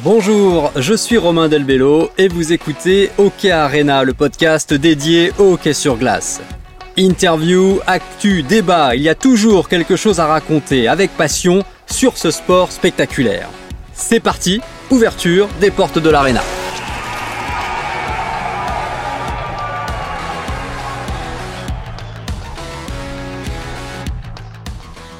Bonjour, je suis Romain Delbello et vous écoutez Hockey Arena, le podcast dédié au hockey sur glace. Interview, actu, débat, il y a toujours quelque chose à raconter avec passion sur ce sport spectaculaire. C'est parti, ouverture des portes de l'arena.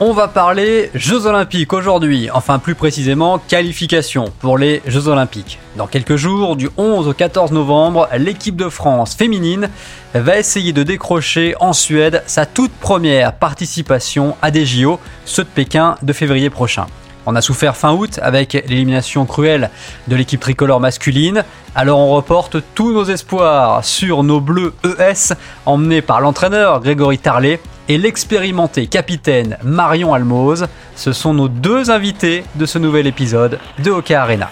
On va parler Jeux Olympiques aujourd'hui, enfin plus précisément qualification pour les Jeux Olympiques. Dans quelques jours, du 11 au 14 novembre, l'équipe de France féminine va essayer de décrocher en Suède sa toute première participation à des JO, ceux de Pékin de février prochain. On a souffert fin août avec l'élimination cruelle de l'équipe tricolore masculine. Alors on reporte tous nos espoirs sur nos bleus ES emmenés par l'entraîneur Grégory Tarlet et l'expérimenté capitaine Marion Almoz. Ce sont nos deux invités de ce nouvel épisode de Hockey Arena.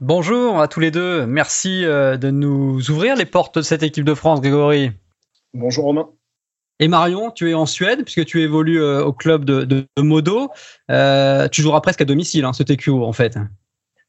Bonjour à tous les deux, merci euh, de nous ouvrir les portes de cette équipe de France, Grégory. Bonjour Romain. Et Marion, tu es en Suède puisque tu évolues euh, au club de, Modo. Euh, tu joueras presque à domicile, hein, ce TQO en fait.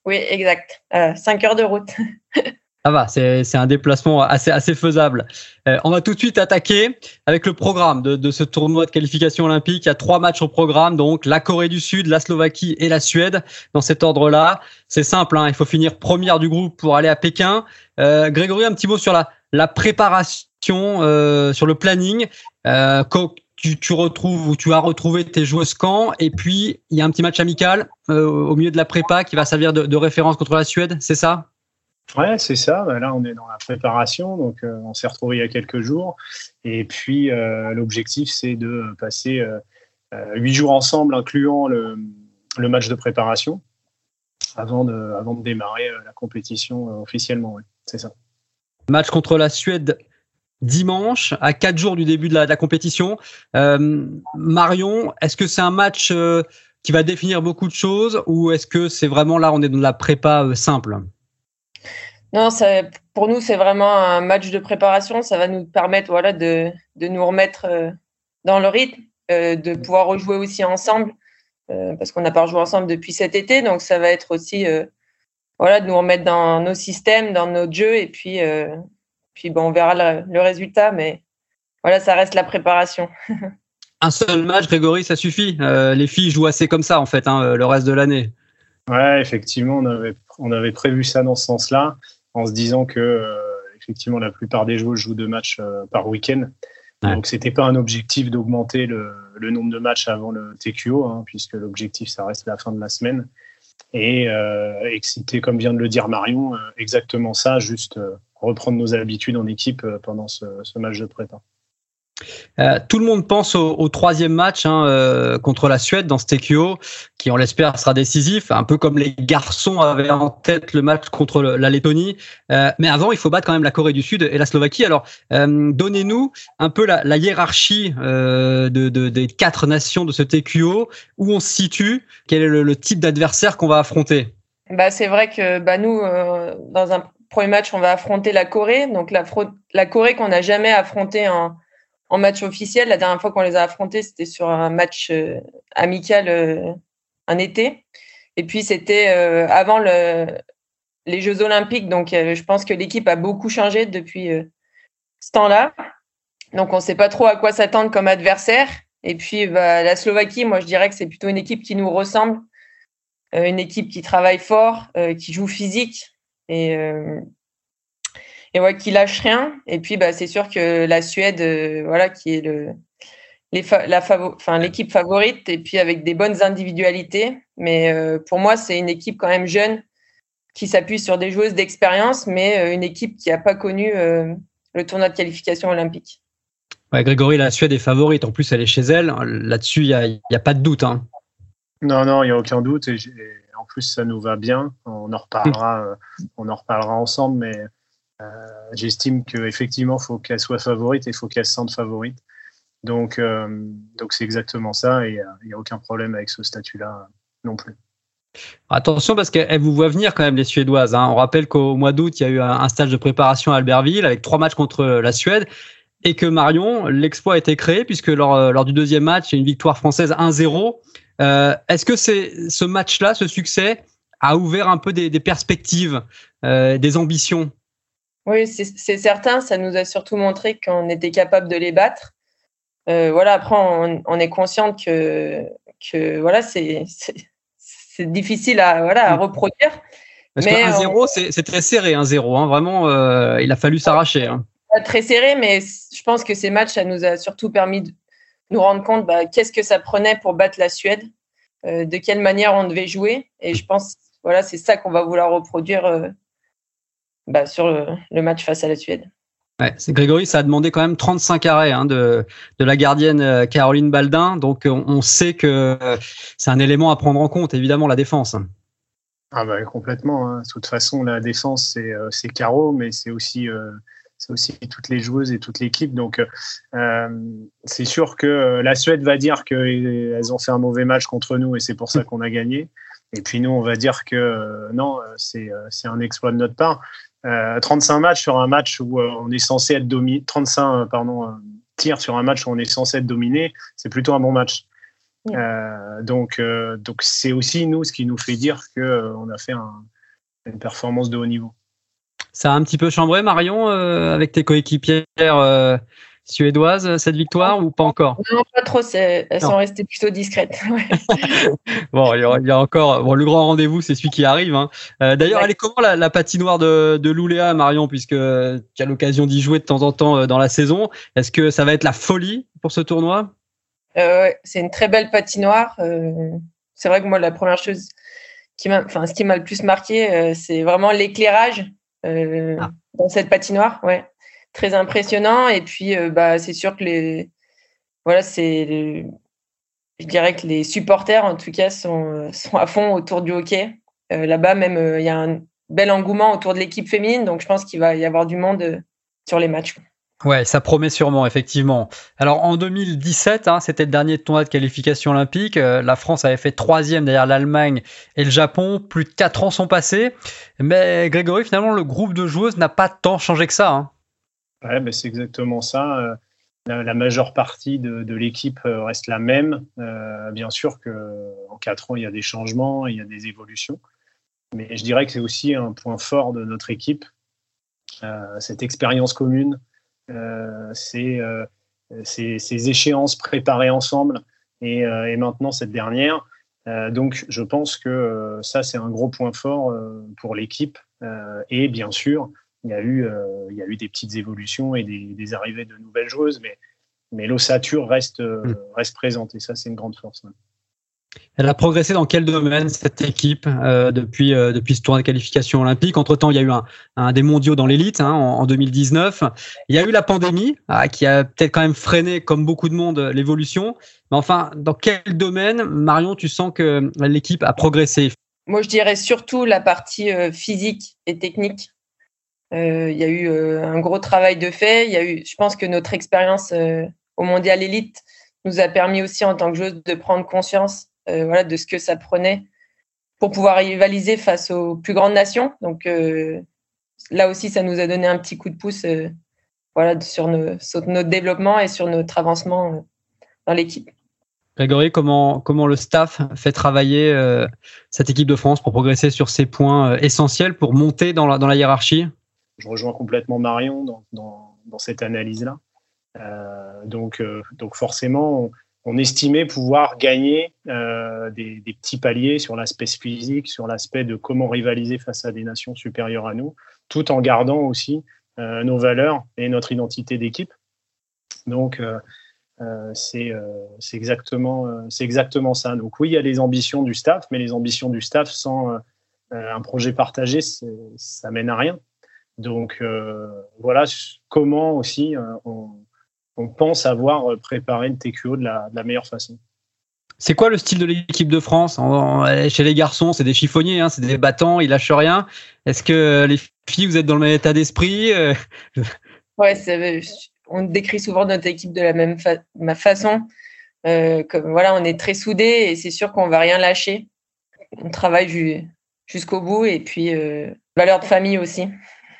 Oui, exact. 5 heures de route. Ça va, c'est un déplacement assez, assez faisable. Euh, on va tout de suite attaquer avec le programme de, de, ce tournoi de qualification olympique. Il y a trois matchs au programme, donc la Corée du Sud, la Slovaquie et la Suède. Dans cet ordre-là, c'est simple, hein, il faut finir première du groupe pour aller à Pékin. Euh, Grégory, un petit mot sur la, la préparation, euh, sur le planning. Euh, tu, tu, retrouves ou tu as retrouvé tes joueuses camp et puis il y a un petit match amical euh, au milieu de la prépa qui va servir de, de référence contre la Suède, c'est ça? Ouais, c'est ça. Bah, là, on est dans la préparation, donc euh, on s'est retrouvé il y a quelques jours. Et puis, euh, l'objectif, c'est de passer huit jours ensemble, incluant le, le, match de préparation, avant de, avant de démarrer la compétition officiellement. Ouais, c'est ça. Match contre la Suède dimanche, à quatre jours du début de la, compétition. Marion, est-ce que c'est un match qui va définir beaucoup de choses ou est-ce que c'est vraiment là, on est dans la prépa simple? Non, pour nous, c'est vraiment un match de préparation. Ça va nous permettre voilà, de, de nous remettre euh, dans le rythme, euh, de pouvoir rejouer aussi ensemble, euh, parce qu'on n'a pas rejoué ensemble depuis cet été. Donc, ça va être aussi voilà, de nous remettre dans nos systèmes, dans notre jeu. Et puis, puis bon, on verra le, résultat. Mais voilà, ça reste la préparation. un seul match, Grégory, ça suffit. les filles jouent assez comme ça, en fait, hein, le reste de l'année. Ouais, effectivement, on avait, on avait prévu ça dans ce sens-là en se disant que euh, effectivement la plupart des joueurs jouent deux matchs euh, par week-end. Ouais. Donc c'était pas un objectif d'augmenter le, le, nombre de matchs avant le TQO, hein, puisque l'objectif ça reste la fin de la semaine. Et euh, excité, comme vient de le dire Marion, euh, exactement ça, juste euh, reprendre nos habitudes en équipe pendant ce, ce match de prépa. Euh, tout le monde pense au, au troisième match hein, euh, contre la Suède dans ce TQO, qui on l'espère sera décisif, un peu comme les garçons avaient en tête le match contre le, la Lettonie. Euh, mais avant, il faut battre quand même la Corée du Sud et la Slovaquie. Alors, euh, donnez-nous un peu la, la hiérarchie euh, de, de, des quatre nations de ce TQO, où on se situe, quel est le, le type d'adversaire qu'on va affronter? Bah, c'est vrai que bah, nous, dans un premier match, on va affronter la Corée, donc la, Corée qu'on n'a jamais affrontée en match officiel. La dernière fois qu'on les a affrontés, c'était sur un match euh, amical euh, un été. Et puis, c'était euh, avant le, les Jeux Olympiques. Donc, je pense que l'équipe a beaucoup changé depuis ce temps-là. Donc, on ne sait pas trop à quoi s'attendre comme adversaire. Et puis, bah, la Slovaquie, moi, je dirais que c'est plutôt une équipe qui nous ressemble. une équipe qui travaille fort, qui joue physique. Et et ouais, qui lâche rien. Et puis, bah, c'est sûr que la Suède, euh, voilà, qui est le, les la enfin, l'équipe favorite, et puis avec des bonnes individualités. Mais euh, pour moi, c'est une équipe quand même jeune qui s'appuie sur des joueuses d'expérience, mais euh, une équipe qui n'a pas connu le tournoi de qualification olympique. Ouais, Grégory, la Suède est favorite. En plus, elle est chez elle. Là-dessus, il n'y a, a, pas de doute. Hein. Non, non, il n'y a aucun doute. Et, plus, ça nous va bien. On en reparlera, on en reparlera ensemble. Mais euh, j'estime qu'effectivement, il faut qu'elle soit favorite et il faut qu'elle se sente favorite. Donc, euh, donc c'est exactement ça et il n'y a aucun problème avec ce statut-là non plus. Attention parce qu'elle vous voit venir quand même les Suédoises. Hein. On rappelle qu'au mois d'août, il y a eu un stage de préparation à Albertville avec trois matchs contre la Suède. et que Marion, l'exploit a été créé puisque lors, lors du deuxième match, il y a une victoire française 1-0. Est-ce que c'est ce match-là, ce succès, a ouvert un peu des, des perspectives, des ambitions? Oui, c'est certain. Ça nous a surtout montré qu'on était capable de les battre. voilà, après, on, on est conscient que, que voilà, c'est difficile à, voilà, à mm. reproduire. Parce mais 1-0, c'est très serré, 1-0. Hein, vraiment, euh, il a fallu s'arracher. Hein. Très serré, mais je pense que ces matchs, ça nous a surtout permis de nous rendre compte bah, qu'est-ce que ça prenait pour battre la Suède, euh, de quelle manière on devait jouer. Et je pense voilà, c'est ça qu'on va vouloir reproduire euh, bah, sur le, match face à la Suède. Ouais, c'est Grégory, ça a demandé quand même 35 arrêts hein, de, de la gardienne Caroline Baldin. Donc on, on sait que c'est un élément à prendre en compte, évidemment, la défense. Ah bah, complètement. Hein. De toute façon, la défense, c'est euh, Caro, mais c'est aussi, euh, aussi toutes les joueuses et toute l'équipe. Donc, euh, c'est sûr que la Suède va dire qu'elles ont fait un mauvais match contre nous et c'est pour ça qu'on a gagné. Et puis nous, on va dire que non, c'est un exploit de notre part. 35 matchs sur un match où on est censé être dominé, 35 pardon, tirs sur un match où on est censé être dominé, c'est plutôt un bon match. Euh, donc, euh, donc c'est aussi nous ce qui nous fait dire que euh, on a fait une performance de haut niveau. Ça a un petit peu chambré Marion avec tes coéquipières suédoises cette victoire ou pas encore? Non, pas trop. Elles sont restées plutôt discrètes. bon, il y, a, encore bon, le grand rendez-vous, c'est celui qui arrive. Hein. D'ailleurs, elle est comment la, patinoire de, de Louléa, Marion, puisque tu as l'occasion d'y jouer de temps en temps dans la saison. Est-ce que ça va être la folie pour ce tournoi? Euh, c'est une très belle patinoire. Euh, c'est vrai que moi, la première chose qui m'a, enfin, ce qui m'a le plus marqué, euh, c'est vraiment l'éclairage ah. dans cette patinoire. Ouais, très impressionnant. Et puis, bah, c'est sûr que les, voilà, c'est, je dirais que les supporters, en tout cas, sont, sont à fond autour du hockey. Là-bas, même, il y a un bel engouement autour de l'équipe féminine. Donc, je pense qu'il va y avoir du monde sur les matchs. Ouais, ça promet sûrement, effectivement. Alors en 2017, hein, c'était le dernier tournoi de qualification olympique. Euh, la France avait fait troisième derrière l'Allemagne et le Japon. Plus de quatre ans sont passés. Mais Grégory, finalement, le groupe de joueuses n'a pas tant changé que ça. Hein. Ouais, ben, c'est exactement ça. Euh, la, majeure partie de, l'équipe euh, reste la même. bien sûr qu'en quatre ans, il y a des changements, il y a des évolutions. Mais je dirais que c'est aussi un point fort de notre équipe, cette expérience commune euh, euh, ces, ces, échéances préparées ensemble et, euh, et maintenant cette dernière. donc je pense que ça, c'est un gros point fort pour l'équipe. et bien sûr, il y, a eu, il y a eu des petites évolutions et des, des arrivées de nouvelles joueuses, mais, mais l'ossature reste, mm. reste présente et ça, c'est une grande force. Elle a progressé dans quel domaine cette équipe euh, depuis euh, depuis ce tournoi de qualification olympique Entre temps, il y a eu un, un des mondiaux dans l'élite hein, en, 2019. Il y a eu la pandémie ah, qui a peut-être quand même freiné, comme beaucoup de monde, l'évolution. Mais enfin, dans quel domaine, Marion, tu sens que l'équipe a progressé? Moi, je dirais surtout la partie euh, physique et technique. il y a eu un gros travail de fait. Il y a eu, je pense que notre expérience au mondial élite nous a permis aussi en tant que joueuse de prendre conscience voilà, de ce que ça prenait pour pouvoir rivaliser face aux plus grandes nations. Donc euh, là aussi, ça nous a donné un petit coup de pouce euh, voilà, sur, notre développement et sur notre avancement dans l'équipe. Grégory, comment, comment le staff fait travailler cette équipe de France pour progresser sur ces points essentiels pour monter dans la, dans la hiérarchie? Je rejoins complètement Marion dans, dans, cette analyse-là. donc, donc forcément, on estimait pouvoir gagner euh, des, petits paliers sur l'aspect physique, sur l'aspect de comment rivaliser face à des nations supérieures à nous, tout en gardant aussi euh, nos valeurs et notre identité d'équipe. Donc, euh, c'est exactement, exactement ça. Donc oui, il y a les ambitions du staff, mais les ambitions du staff sans un projet partagé, ça mène à rien. Donc voilà comment aussi on on pense avoir euh, préparé le TQO de la, meilleure façon. C'est quoi le style de l'équipe de France Chez les garçons, c'est des chiffonniers, hein, c'est des battants, ils lâchent rien. Est-ce que les filles, vous êtes dans le même état d'esprit euh? Ouais, on décrit souvent notre équipe de la même façon. Euh, comme, voilà, on est très soudés et c'est sûr qu'on va rien lâcher. On travaille jusqu'au bout et puis valeur de famille aussi.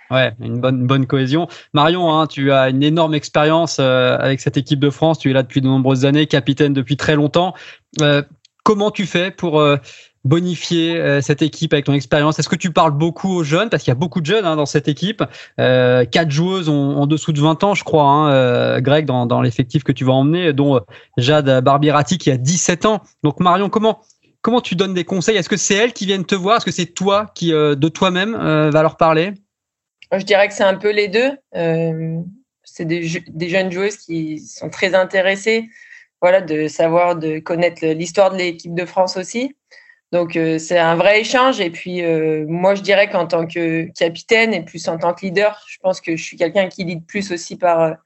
Ouais, une bonne, bonne cohésion. Marion, hein, tu as une énorme expérience euh, avec cette équipe de France. Tu es là depuis de nombreuses années, capitaine depuis très longtemps. Euh, comment tu fais pour euh, bonifier cette équipe avec ton expérience? Est-ce que tu parles beaucoup aux jeunes? Parce qu'il y a beaucoup de jeunes hein, dans cette équipe. quatre joueuses en dessous de 20 ans, je crois, hein, Greg, dans, dans l'effectif que tu vas emmener, dont Jade Barbirati qui a 17 ans. Donc Marion, comment comment tu donnes des conseils? Est-ce que c'est elles qui viennent te voir? Est-ce que c'est toi qui, de toi-même, va leur parler? Je dirais que c'est un peu les deux. Euh, c'est des, jeunes joueuses qui sont très intéressées voilà, de savoir, de connaître l'histoire de l'équipe de France aussi. Donc, euh, c'est un vrai échange. Et puis, euh, moi, je dirais qu'en tant que capitaine et plus en tant que leader, je pense que je suis quelqu'un qui lead plus aussi par,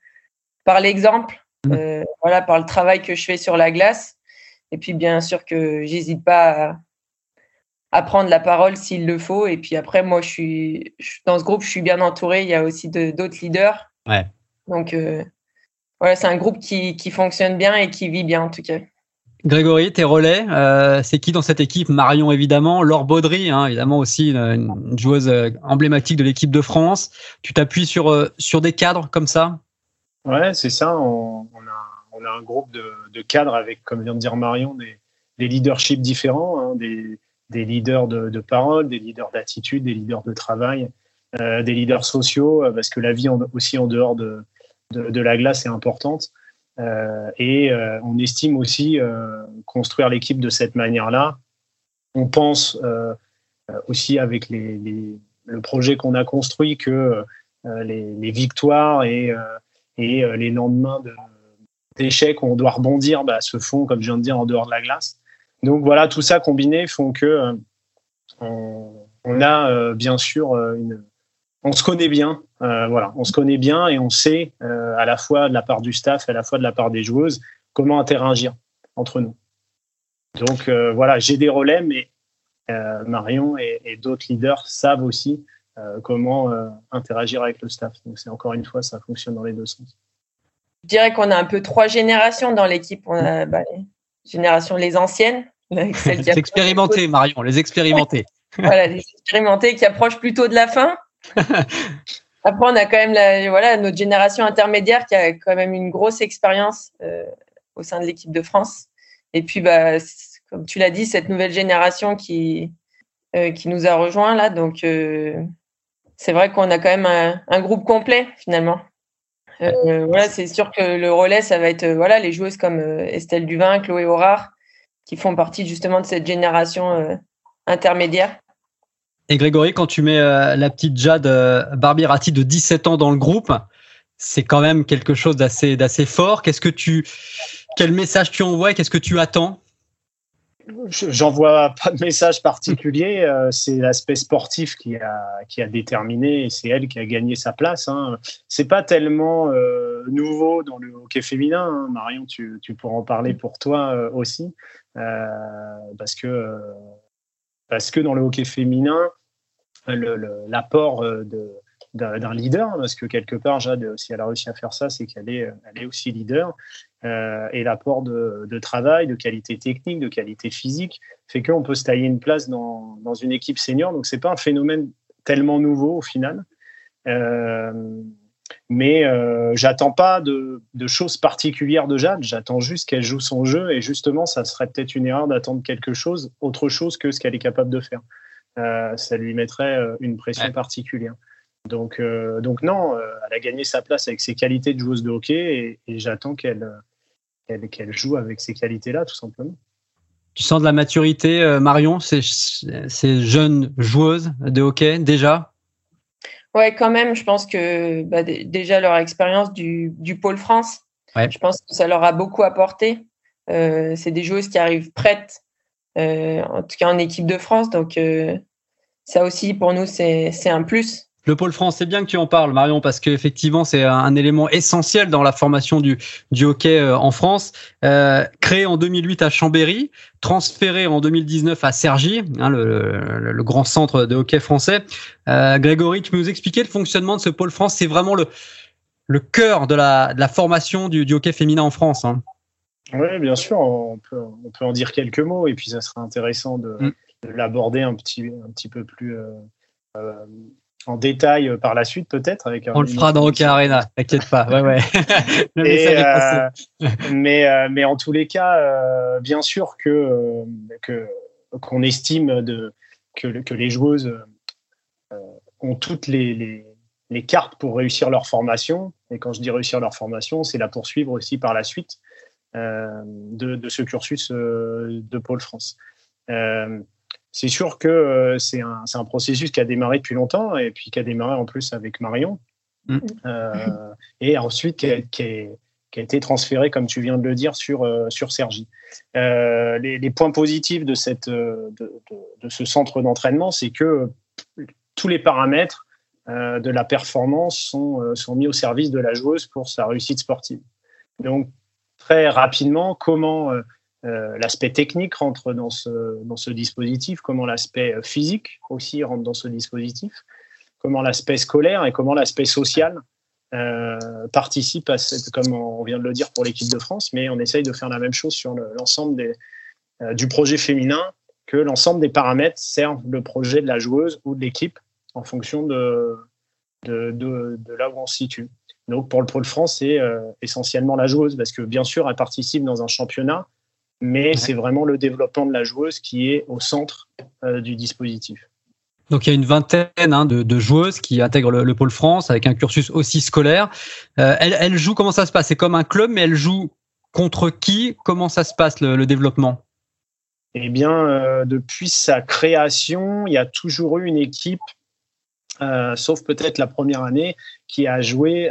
par l'exemple, mmh. voilà, par le travail que je fais sur la glace. Et puis, bien sûr que j'hésite pas à, à prendre la parole s'il le faut. Et puis après, moi, je suis dans ce groupe, je suis bien entouré. Il y a aussi d'autres leaders. Ouais. Donc, euh, voilà, c'est un groupe qui, qui, fonctionne bien et qui vit bien en tout cas. Grégory, tes relais, euh, c'est qui dans cette équipe? Marion évidemment, Laure Baudry, hein, évidemment aussi une, joueuse euh, emblématique de l'équipe de France. Tu t'appuies sur, sur des cadres comme ça? Ouais, c'est ça. On, a, on, a, un groupe de, de, cadres avec, comme vient de dire Marion, des, des leaderships différents, hein, des, des leaders de, parole, des leaders d'attitude, des leaders de travail, euh, des leaders sociaux, euh, parce que la vie aussi en dehors de, de, la glace est importante. Euh, et on estime aussi construire l'équipe de cette manière-là. On pense aussi avec le projet qu'on a construit que les, victoires et, et les lendemains d'échecs où on doit rebondir bah, se font, comme je viens de dire, en dehors de la glace. Donc voilà, tout ça combiné font que euh, on, a euh, bien sûr euh, une, on se connaît bien, voilà, on se connaît bien et on sait à la fois de la part du staff, à la fois de la part des joueuses, comment interagir entre nous. Donc voilà, j'ai des relais, mais Marion et, d'autres leaders savent aussi comment interagir avec le staff. Donc c'est encore une fois, ça fonctionne dans les deux sens. Je dirais qu'on a un peu trois générations dans l'équipe. Bah, génération les anciennes. les expérimentés, Marion, les expérimentés. voilà, les expérimentés qui approchent plutôt de la fin. Après, on a quand même la, voilà, notre génération intermédiaire qui a quand même une grosse expérience euh, au sein de l'équipe de France. Et puis, bah, comme tu l'as dit, cette nouvelle génération qui, euh, qui nous a rejoints là. Donc, euh, c'est vrai qu'on a quand même un, un groupe complet finalement. Euh, voilà, c'est sûr que le relais, ça va être euh, les joueuses comme euh, Estelle Duvin, Chloé Aurard, qui font partie justement de cette génération intermédiaire. Et Grégory, quand tu mets la petite Jade Barbirati de 17 ans dans le groupe, c'est quand même quelque chose d'assez fort. Qu'est-ce que tu, quel message tu envoies? Qu'est-ce que tu attends? J'envoie pas de message particulier. Euh, c'est l'aspect sportif qui a, qui a déterminé et c'est elle qui a gagné sa place. Hein. C'est pas tellement euh, nouveau dans le hockey féminin. Hein. Marion, tu, tu, pourras en parler pour toi euh, aussi. parce, que, parce que dans le hockey féminin, l'apport de d'un leader, parce que quelque part, Jade, si elle a réussi à faire ça, c'est qu'elle est, elle est aussi leader. Euh, et l'apport de, de, travail, de qualité technique, de qualité physique, fait qu'on peut se tailler une place dans, dans une équipe senior. Donc, c'est pas un phénomène tellement nouveau au final. Euh, mais euh, j'attends pas de, de, choses particulières de Jade, j'attends juste qu'elle joue son jeu et justement, ça serait peut-être une erreur d'attendre quelque chose, autre chose que ce qu'elle est capable de faire. Euh, ça lui mettrait une pression particulière. Donc, donc non, elle a gagné sa place avec ses qualités de joueuse de hockey et, j'attends qu'elle qu'elle joue avec ces qualités-là, tout simplement. Tu sens de la maturité, euh, Marion, ces, ces jeunes joueuses de hockey déjà? Ouais, quand même. Je pense que bah, déjà leur expérience du, du, pôle France, je pense que ça leur a beaucoup apporté. c'est des joueuses qui arrivent prêtes, en tout cas en équipe de France. Donc ça aussi pour nous c'est un plus. Le pôle France, c'est bien que tu en parles, Marion, parce qu'effectivement, c'est un élément essentiel dans la formation du, du hockey euh, en France. Euh, créé en 2008 à Chambéry, transféré en 2019 à Cergy, hein, le, le, grand centre de hockey français. Euh, Grégory, tu peux nous expliquer le fonctionnement de ce pôle France? C'est vraiment le, le cœur de la, de la formation du, du, hockey féminin en France. Hein. Oui, bien sûr, on peut, on peut en dire quelques mots, et puis ça sera intéressant de, mm. de l'aborder un petit, un petit peu plus... Euh, en détail euh, par la suite peut-être avec on le fera dans Hockey Arena t'inquiète pas. Ouais, ouais. euh, mais euh, mais en tous les cas euh, bien sûr que que qu'on estime de que, que les joueuses ont toutes les, les, les, cartes pour réussir leur formation. Et quand je dis réussir leur formation c'est la poursuivre aussi par la suite de, de, ce cursus de Pôle France c'est sûr que euh, c'est un, un, processus qui a démarré depuis longtemps et puis qui a démarré en plus avec Marion. Mm. Euh, et ensuite qui a, qui, qui a, été transféré, comme tu viens de le dire, sur, euh, sur Sergi. Les, les, points positifs de, cette, de, de, de ce centre d'entraînement, c'est que tous les paramètres de la performance sont, sont mis au service de la joueuse pour sa réussite sportive. Donc, très rapidement, comment euh, l'aspect technique rentre dans ce, dans ce dispositif, comment l'aspect physique aussi rentre dans ce dispositif, comment l'aspect scolaire et comment l'aspect social euh, participe à cette, comme on vient de le dire pour l'équipe de France, mais on essaye de faire la même chose sur l'ensemble des euh, du projet féminin, que l'ensemble des paramètres servent le projet de la joueuse ou de l'équipe en fonction de, de, là où on se situe. Donc pour le Pôle France, c'est euh, essentiellement la joueuse, parce que bien sûr, elle participe dans un championnat, mais c'est vraiment le développement de la joueuse qui est au centre euh, du dispositif. Donc il y a une vingtaine hein, de, de, joueuses qui intègrent le, le, pôle France avec un cursus aussi scolaire. Euh, elles, elles, jouent comment ça se passe? C'est comme un club, mais elles jouent contre qui? Comment ça se passe le, le développement? Eh bien, euh, depuis sa création, il y a toujours eu une équipe, euh, sauf peut-être la première année, qui a joué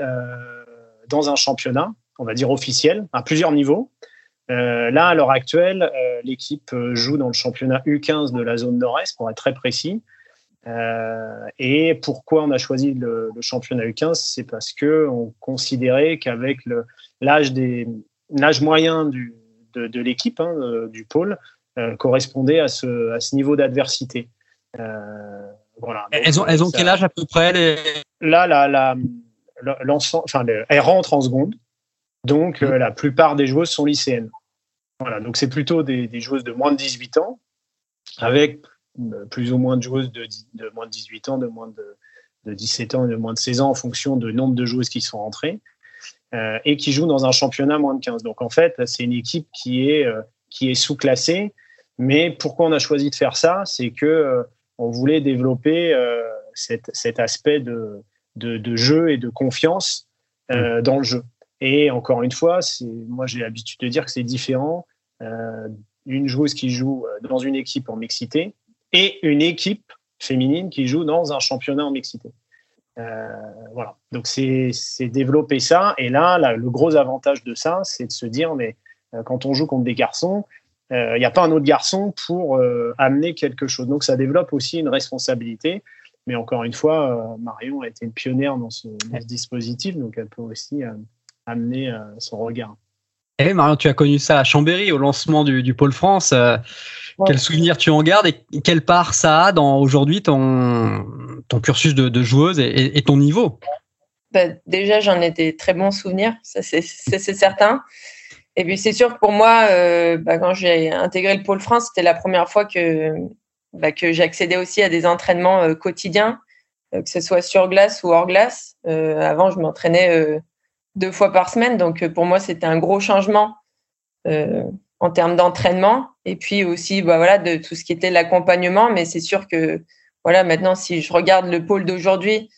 dans un championnat, on va dire officiel, à plusieurs niveaux. Euh, là, à l'heure actuelle, euh, l'équipe euh, joue dans le championnat U15 de la zone nord-est, pour être très précis. Euh, et pourquoi on a choisi le, le championnat U15 C'est parce que on considérait qu'avec l'âge moyen du, de, de l'équipe, hein, du pôle, correspondait à ce, à ce niveau d'adversité. voilà. Elles ont, elles ont ça, quel âge à peu près les... Là, la, la, l'ensemble, enfin, elles rentrent en seconde. Donc, mmh. la plupart des joueuses sont lycéennes. Voilà, donc c'est plutôt des, des, joueuses de moins de 18 ans, avec euh, plus ou moins de joueuses de, de moins de 18 ans, de moins de, de, 17 ans et de moins de 16 ans en fonction du nombre de joueuses qui sont rentrées, euh, et qui jouent dans un championnat moins de 15. Donc en fait, c'est une équipe qui est, euh, qui est sous-classée, mais pourquoi on a choisi de faire ça? C'est que euh, on voulait développer cet, cet, aspect de, de, de, jeu et de confiance euh, dans le jeu. Et encore une fois, moi j'ai l'habitude de dire que c'est différent une joueuse qui joue euh, dans une équipe en mixité et une équipe féminine qui joue dans un championnat en mixité. Euh, voilà. Donc c'est développer ça. Et là, là, le gros avantage de ça, c'est de se dire, mais euh, quand on joue contre des garçons, il euh, n'y a pas un autre garçon pour euh, amener quelque chose. Donc ça développe aussi une responsabilité. Mais encore une fois, Marion a été une pionnière dans ce, dans ce dispositif, donc elle peut aussi amener son regard. Eh Marion, tu as connu ça à Chambéry au lancement du, du Pôle France. Euh, ouais. Quel souvenir tu en gardes et quelle part ça a dans aujourd'hui ton, ton cursus de, de joueuse et, et, ton niveau? Bah, Déjà, j'en ai des très bons souvenirs, ça c'est certain. Et puis c'est sûr que pour moi, euh, bah, quand j'ai intégré le Pôle France, c'était la première fois que, bah, que j'accédais aussi à des entraînements euh, quotidiens, que ce soit sur glace ou hors glace. Avant, je m'entraînais deux fois par semaine. Donc, pour moi, c'était un gros changement euh, en termes d'entraînement. Et puis aussi, bah, voilà, de tout ce qui était l'accompagnement. Mais c'est sûr que, voilà, maintenant, si je regarde le pôle d'aujourd'hui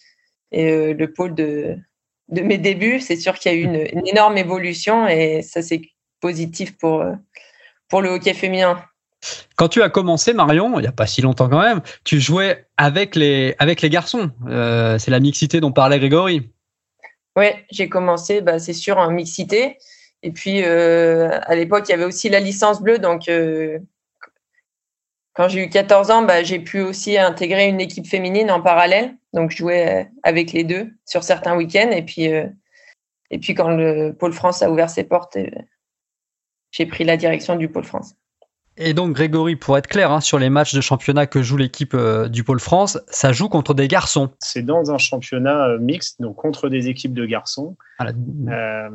et euh, le pôle de, mes débuts, c'est sûr qu'il y a eu une, énorme évolution et ça, c'est positif pour, pour le hockey féminin. Quand tu as commencé, Marion, il n'y a pas si longtemps quand même, tu jouais avec les, avec les garçons. Euh, c'est la mixité dont parlait Grégory. Oui, j'ai commencé, bah, c'est sûr, en mixité. Et puis, euh, à l'époque, il y avait aussi la licence bleue. Donc, euh, quand j'ai eu 14 ans, bah, j'ai pu aussi intégrer une équipe féminine en parallèle. Donc, je jouais avec les deux sur certains week-ends. Et puis, euh, et puis, quand le Pôle France a ouvert ses portes, euh, j'ai pris la direction du Pôle France. Et donc, Grégory, pour être clair, hein, sur les matchs de championnat que joue l'équipe euh, du Pôle France, ça joue contre des garçons. C'est dans un championnat euh, mixte, donc contre des équipes de garçons. Voilà. Euh,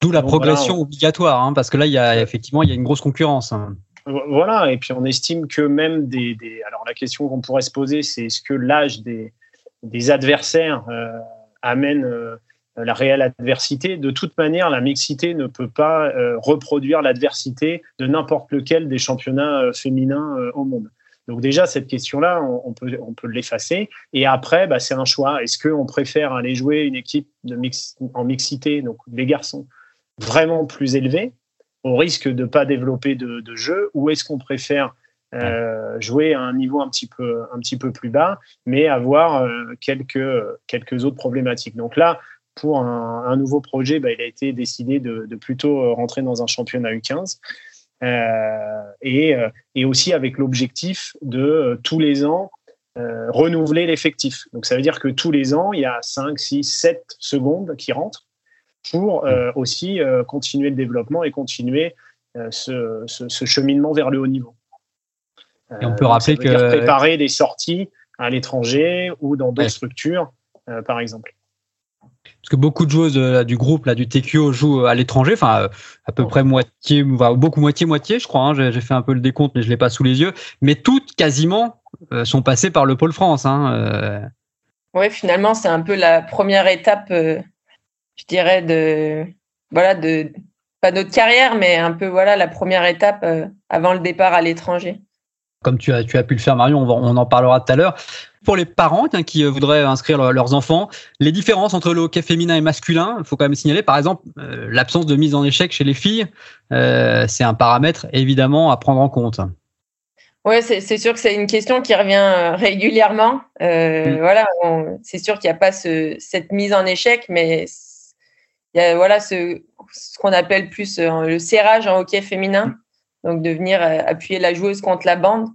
D'où la progression voilà, on... obligatoire, hein, parce que là, il y a effectivement, il y a une grosse concurrence. Hein. Voilà, et puis on estime que même des. des... Alors, la question qu'on pourrait se poser, c'est est-ce que l'âge des, des adversaires amènent la réelle adversité. De toute manière, la mixité ne peut pas reproduire l'adversité de n'importe lequel des championnats féminins au monde. Donc déjà, cette question-là, on, peut, on peut l'effacer. Et après, bah, c'est un choix. Est-ce qu'on préfère aller jouer une équipe de mix, en mixité, donc des garçons, vraiment plus élevés, au risque de ne pas développer de, jeu, ou est-ce qu'on préfère euh, jouer à un niveau un petit peu, un petit peu plus bas, mais avoir euh, quelques, quelques autres problématiques? Donc là, pour un, nouveau projet, bah, il a été décidé de, de, plutôt rentrer dans un championnat U15. Euh, et, euh, et, aussi avec l'objectif de euh, tous les ans renouveler l'effectif. Donc ça veut dire que tous les ans, il y a 5, 6, 7 secondes qui rentrent pour aussi continuer le développement et continuer ce, ce, cheminement vers le haut niveau. Et on peut rappeler que préparer des sorties à l'étranger ou dans d'autres structures, par exemple que beaucoup de joueuses euh, du groupe là du TQO jouent euh, à l'étranger, enfin euh, à peu près moitié, beaucoup moitié moitié, je crois. Hein, j'ai fait un peu le décompte, mais je l'ai pas sous les yeux. Mais toutes quasiment sont passées par le pôle France. Hein, Oui, finalement, c'est un peu la première étape, je dirais de voilà de pas notre carrière, mais un peu voilà la première étape avant le départ à l'étranger comme tu as, tu as pu le faire, Marion, on, en parlera tout à l'heure. Pour les parents qui euh, voudraient inscrire leurs enfants, les différences entre le hockey féminin et masculin, il faut quand même signaler, par exemple, euh, l'absence de mise en échec chez les filles, euh, c'est un paramètre évidemment à prendre en compte. Oui, c'est sûr que c'est une question qui revient régulièrement. Mm. Voilà, c'est sûr qu'il n'y a pas ce, cette mise en échec, mais il y a voilà ce, ce qu'on appelle plus le serrage en hockey féminin. Donc de venir appuyer la joueuse contre la bande.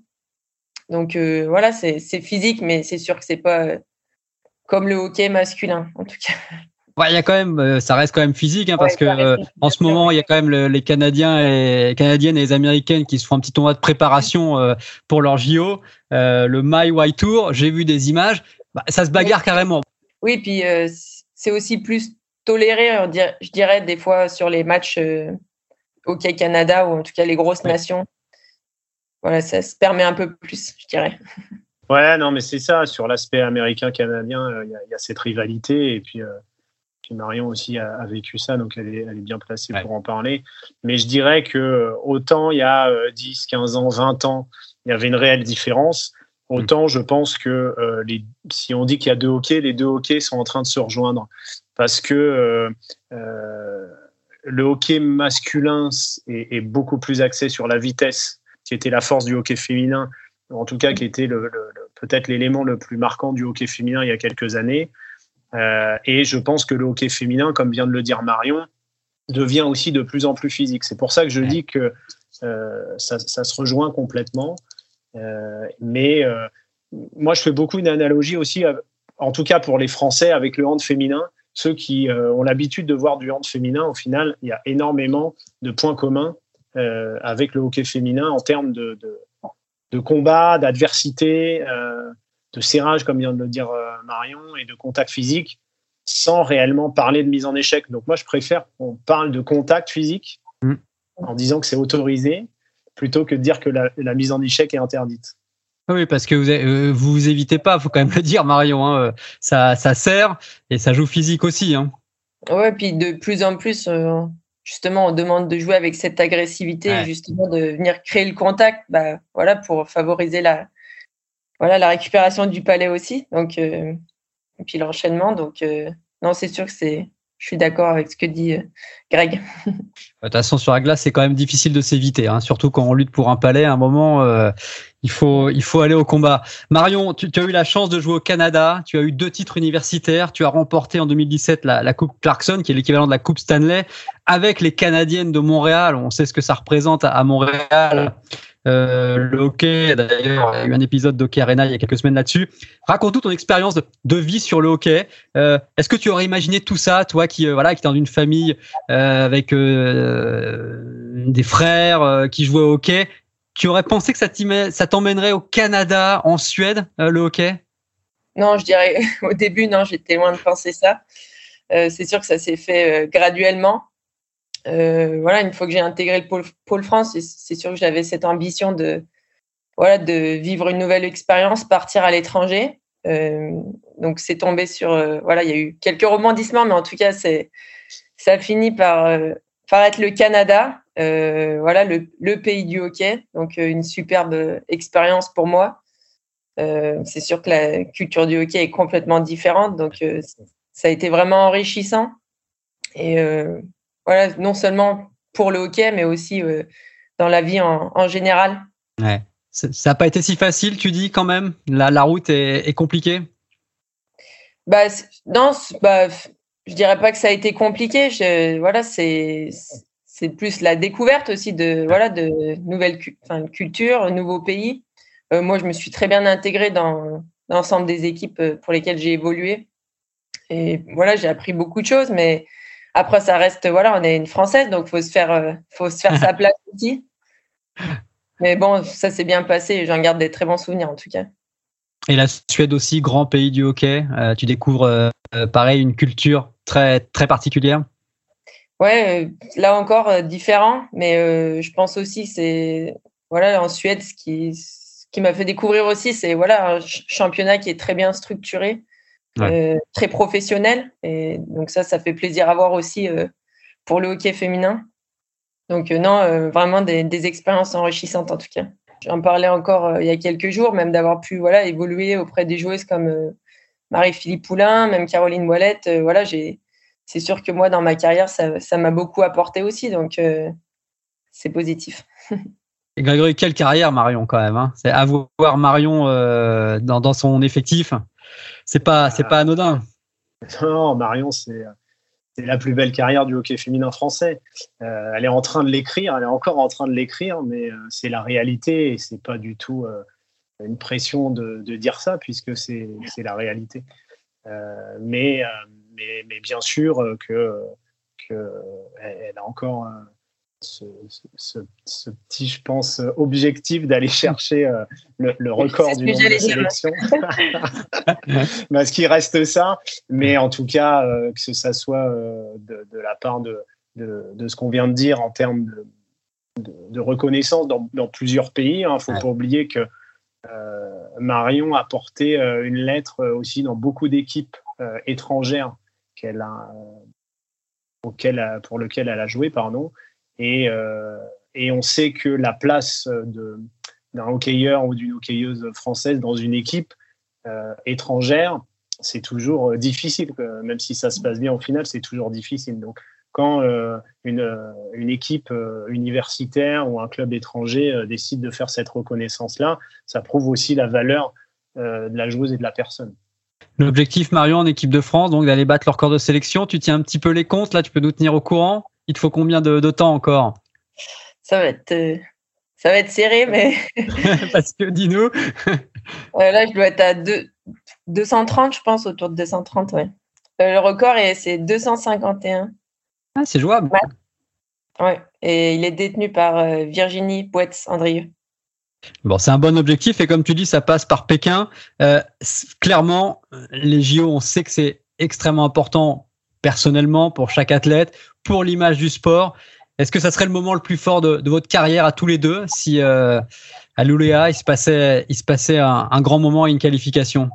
Donc euh, voilà, c'est physique, mais c'est sûr que c'est pas euh, comme le hockey masculin, en tout cas. Ouais, il y a quand même, ça reste quand même physique, hein, parce que en ce moment, il y a quand même les Canadiens et Canadiennes et les Américaines qui se font un petit tournoi de préparation pour leur JO, le My White Tour. J'ai vu des images, bah, ça se bagarre carrément. Oui, puis c'est aussi plus toléré, je dirais, des fois sur les matchs Hockey Canada ou en tout cas les grosses nations. Voilà, ça se permet un peu plus, je dirais. Ouais, non, mais c'est ça. Sur l'aspect américain-canadien, euh, il y, a cette rivalité. Et puis, euh, Marion aussi a, vécu ça, donc elle est, elle est bien placée pour en parler. Mais je dirais que euh, autant il y a 10, 15 ans, 20 ans, il y avait une réelle différence. Autant je pense que les, si on dit qu'il y a deux hockey, les deux hockey sont en train de se rejoindre. Parce que le hockey masculin est, beaucoup plus axé sur la vitesse, qui était la force du hockey féminin, en tout cas qui était le, peut-être l'élément le plus marquant du hockey féminin il y a quelques années. Euh, et je pense que le hockey féminin, comme vient de le dire Marion, devient aussi de plus en plus physique. C'est pour ça que je dis que euh, ça, se rejoint complètement. Euh, mais moi, je fais beaucoup une analogie aussi, en tout cas pour les Français, avec le hand féminin ceux qui ont l'habitude de voir du hand féminin, au final, il y a énormément de points communs euh, avec le hockey féminin en termes de, de, combat, d'adversité, euh, de serrage, comme vient de le dire Marion, et de contact physique, sans réellement parler de mise en échec. Donc moi, je préfère qu'on parle de contact physique mm. en disant que c'est autorisé, plutôt que de dire que la mise en échec est interdite. Oui, parce que vous euh, vous, évitez pas, faut quand même le dire, Marion. Hein, ça, ça sert et ça joue physique aussi. Hein. Ouais, puis de plus en plus, euh, justement, on demande de jouer avec cette agressivité, justement de venir créer le contact, bah, voilà, pour favoriser la, voilà, la récupération du palais aussi. Donc, euh, et puis l'enchaînement. Donc, non, c'est sûr que c'est, je suis d'accord avec ce que dit Greg. De toute façon, sur la glace, c'est quand même difficile de s'éviter, hein, surtout quand on lutte pour un palais. À un moment, il faut, il faut aller au combat. Marion, tu, as eu la chance de jouer au Canada. Tu as eu deux titres universitaires. Tu as remporté en 2017 la, Coupe Clarkson, qui est l'équivalent de la Coupe Stanley, avec les Canadiennes de Montréal. On sait ce que ça représente à, Montréal. Euh, le hockey, d'ailleurs, il y a eu un épisode d'Hockey Arena il y a quelques semaines là-dessus. Raconte-nous ton expérience de, vie sur le hockey. Euh, est-ce que tu aurais imaginé tout ça, toi qui euh, voilà, qui dans une famille avec des frères qui jouaient au hockey? Tu aurais pensé que ça t'emmènerait au Canada, en Suède, euh, le hockey? Non, je dirais au début, non, j'étais loin de penser ça. Euh, c'est sûr que ça s'est fait euh, graduellement. Voilà, une fois que j'ai intégré le pôle, France, c'est sûr que j'avais cette ambition de, voilà, de vivre une nouvelle expérience, partir à l'étranger. donc c'est tombé sur voilà, il y a eu quelques rebondissements, mais en tout cas c'est ça a fini par, par être le Canada, voilà le, le, pays du hockey, donc une superbe expérience pour moi. c'est sûr que la culture du hockey est complètement différente, donc ça a été vraiment enrichissant. Et voilà, non seulement pour le hockey, mais aussi dans la vie en, général. Ouais. Ça n'a pas été si facile, tu dis quand même? La, la route est, compliquée? Bah, Non, bah, je dirais pas que ça a été compliqué. Je, voilà, c'est c'est plus la découverte aussi de voilà de nouvelles enfin, cultures, nouveaux pays. Euh, moi, je me suis très bien intégrée dans l'ensemble des équipes euh, pour lesquelles j'ai évolué. Et voilà, j'ai appris beaucoup de choses, mais après, ça reste, voilà, on est une Française, donc faut se faire, euh, faut se faire sa place aussi. Mais bon, ça s'est bien passé. J'en garde des très bons souvenirs en tout cas. Et la Suède aussi, grand pays du hockey. Euh, tu découvres, euh, pareil, une culture très très particulière? Ouais, là encore différent, mais je pense aussi c'est voilà en Suède ce qui ce qui m'a fait découvrir aussi c'est voilà un championnat qui est très bien structuré euh, très professionnel. Et donc ça, ça fait plaisir à voir aussi euh, pour le hockey féminin. Donc euh, non, vraiment des, expériences enrichissantes en tout cas. J'en parlais encore il y a quelques jours, même d'avoir pu voilà évoluer auprès des joueuses comme Marie-Philippe Poulain, même Caroline Boilette. voilà, j'ai, c'est sûr que moi dans ma carrière, ça, m'a beaucoup apporté aussi, donc c'est positif. Et Grégory, quelle carrière Marion quand même. Hein? C'est avoir Marion dans, dans, son effectif c'est pas, c'est pas anodin. Non, Marion, c'est la plus belle carrière du hockey féminin français. Euh, elle est en train de l'écrire, elle est encore en train de l'écrire, mais euh, c'est la réalité et c'est pas du tout euh, une pression de, dire ça puisque c'est la réalité. mais, mais, mais, bien sûr que, que elle a encore ce, petit, je pense, objectif d'aller chercher euh, le, record du nombre de sélections. Parce qu'il reste ça. Mais en tout cas, euh, que ça soit euh, de, la part de, de, ce qu'on vient de dire en termes de, reconnaissance dans, plusieurs pays. Il hein. ne faut pas oublier que Marion a porté une lettre aussi dans beaucoup d'équipes étrangères qu'elle a, pour lesquelles elle a joué. Pardon. Et, euh, et on sait que la place d'un hockeyeur ou d'une hockeyeuse française dans une équipe euh, étrangère, c'est toujours euh, difficile. Même si ça se passe bien au final, c'est toujours difficile. Donc, quand une, une, équipe universitaire ou un club étranger décide de faire cette reconnaissance-là, ça prouve aussi la valeur de la joueuse et de la personne. L'objectif, Marion, en équipe de France, donc d'aller battre leur corps de sélection. Tu tiens un petit peu les comptes, là, tu peux nous tenir au courant? Il te faut combien de, temps encore? Ça va être. Euh, ça va être serré, mais. Parce que, dis-nous. Euh, là, je dois être à 230, je pense, autour de 230, ouais. Euh, le record, c'est 251. Ah, c'est jouable. Ouais. Et il est détenu par Virginie Boetz-Andrieux. Bon, c'est un bon objectif et comme tu dis, ça passe par Pékin. clairement, les JO, on sait que c'est extrêmement important personnellement pour chaque athlète, pour l'image du sport. Est-ce que ça serait le moment le plus fort de, votre carrière à tous les deux si euh, à l'Ouléa il se passait, il se passait un, grand moment et une qualification?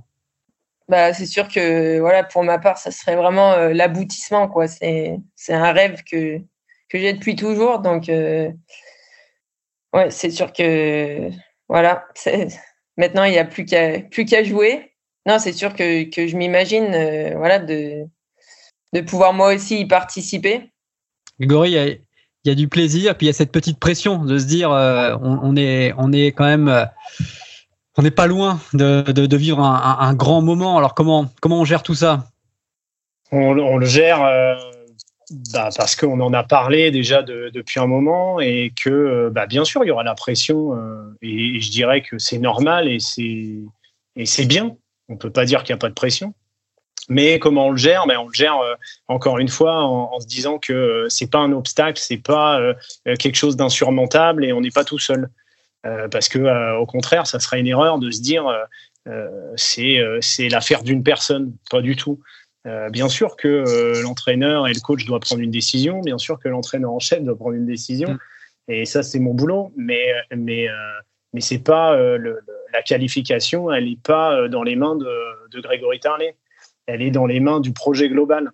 Bah, c'est sûr que voilà pour ma part ça serait vraiment euh, l'aboutissement quoi. C'est un rêve que que j'ai depuis toujours donc euh, ouais c'est sûr que voilà maintenant il n'y a plus qu'à plus qu'à jouer. Non c'est sûr que, que je m'imagine voilà de de pouvoir moi aussi y participer. Grégory, il y, a, du plaisir, puis il y a cette petite pression de se dire euh, on, est, on est quand même. Euh, on n'est pas loin de, de, vivre un, grand moment. Alors comment, comment on gère tout ça? On, le gère euh, bah, parce qu'on en a parlé déjà depuis un moment et que bah, bien sûr il y aura la pression et, je dirais que c'est normal et c'est bien. On ne peut pas dire qu'il n'y a pas de pression. Mais comment on le gère? Ben On le gère euh, encore une fois en, se disant que euh, c'est pas un obstacle, c'est pas euh, quelque chose d'insurmontable et on n'est pas tout seul. parce que au contraire, ça serait une erreur de se dire c'est c'est l'affaire d'une personne, pas du tout. bien sûr que l'entraîneur et le coach doivent prendre une décision, bien sûr que l'entraîneur en chef doit prendre une décision, mm. et ça c'est mon boulot. Mais mais mais c'est pas la qualification, elle n'est pas dans les mains de, de Grégory Tarlet. Elle est dans les mains du projet global.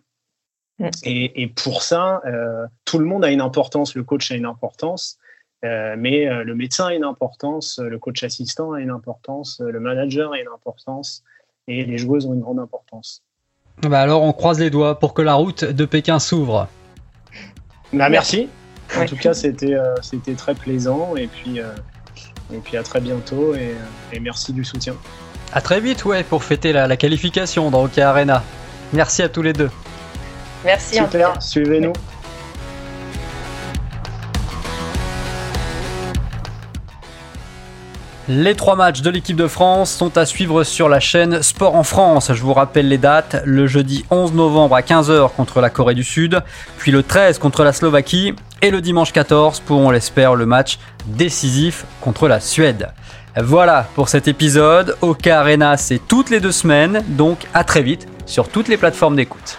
Mm. Et, pour ça, tout le monde a une importance, le coach a une importance, mais le médecin a une importance, le coach assistant a une importance, le manager a une importance, et les joueuses ont une grande importance. Bah alors on croise les doigts pour que la route de Pékin s'ouvre. Bah merci. En tout cas, c'était euh, c'était très plaisant et puis euh, et puis à très bientôt et, et, merci du soutien. À très vite, ouais, pour fêter la, la qualification dans Hockey Arena. Merci à tous les deux. Merci. Super. Suivez-nous. Les trois matchs de l'équipe de France sont à suivre sur la chaîne Sport en France. Je vous rappelle les dates. Le jeudi 11 novembre à 15h contre la Corée du Sud, puis le 13 contre la Slovaquie et le dimanche 14 pour, on l'espère, le match décisif contre la Suède. Voilà pour cet épisode. Oka Arena, c'est toutes les deux semaines, donc à très vite sur toutes les plateformes d'écoute.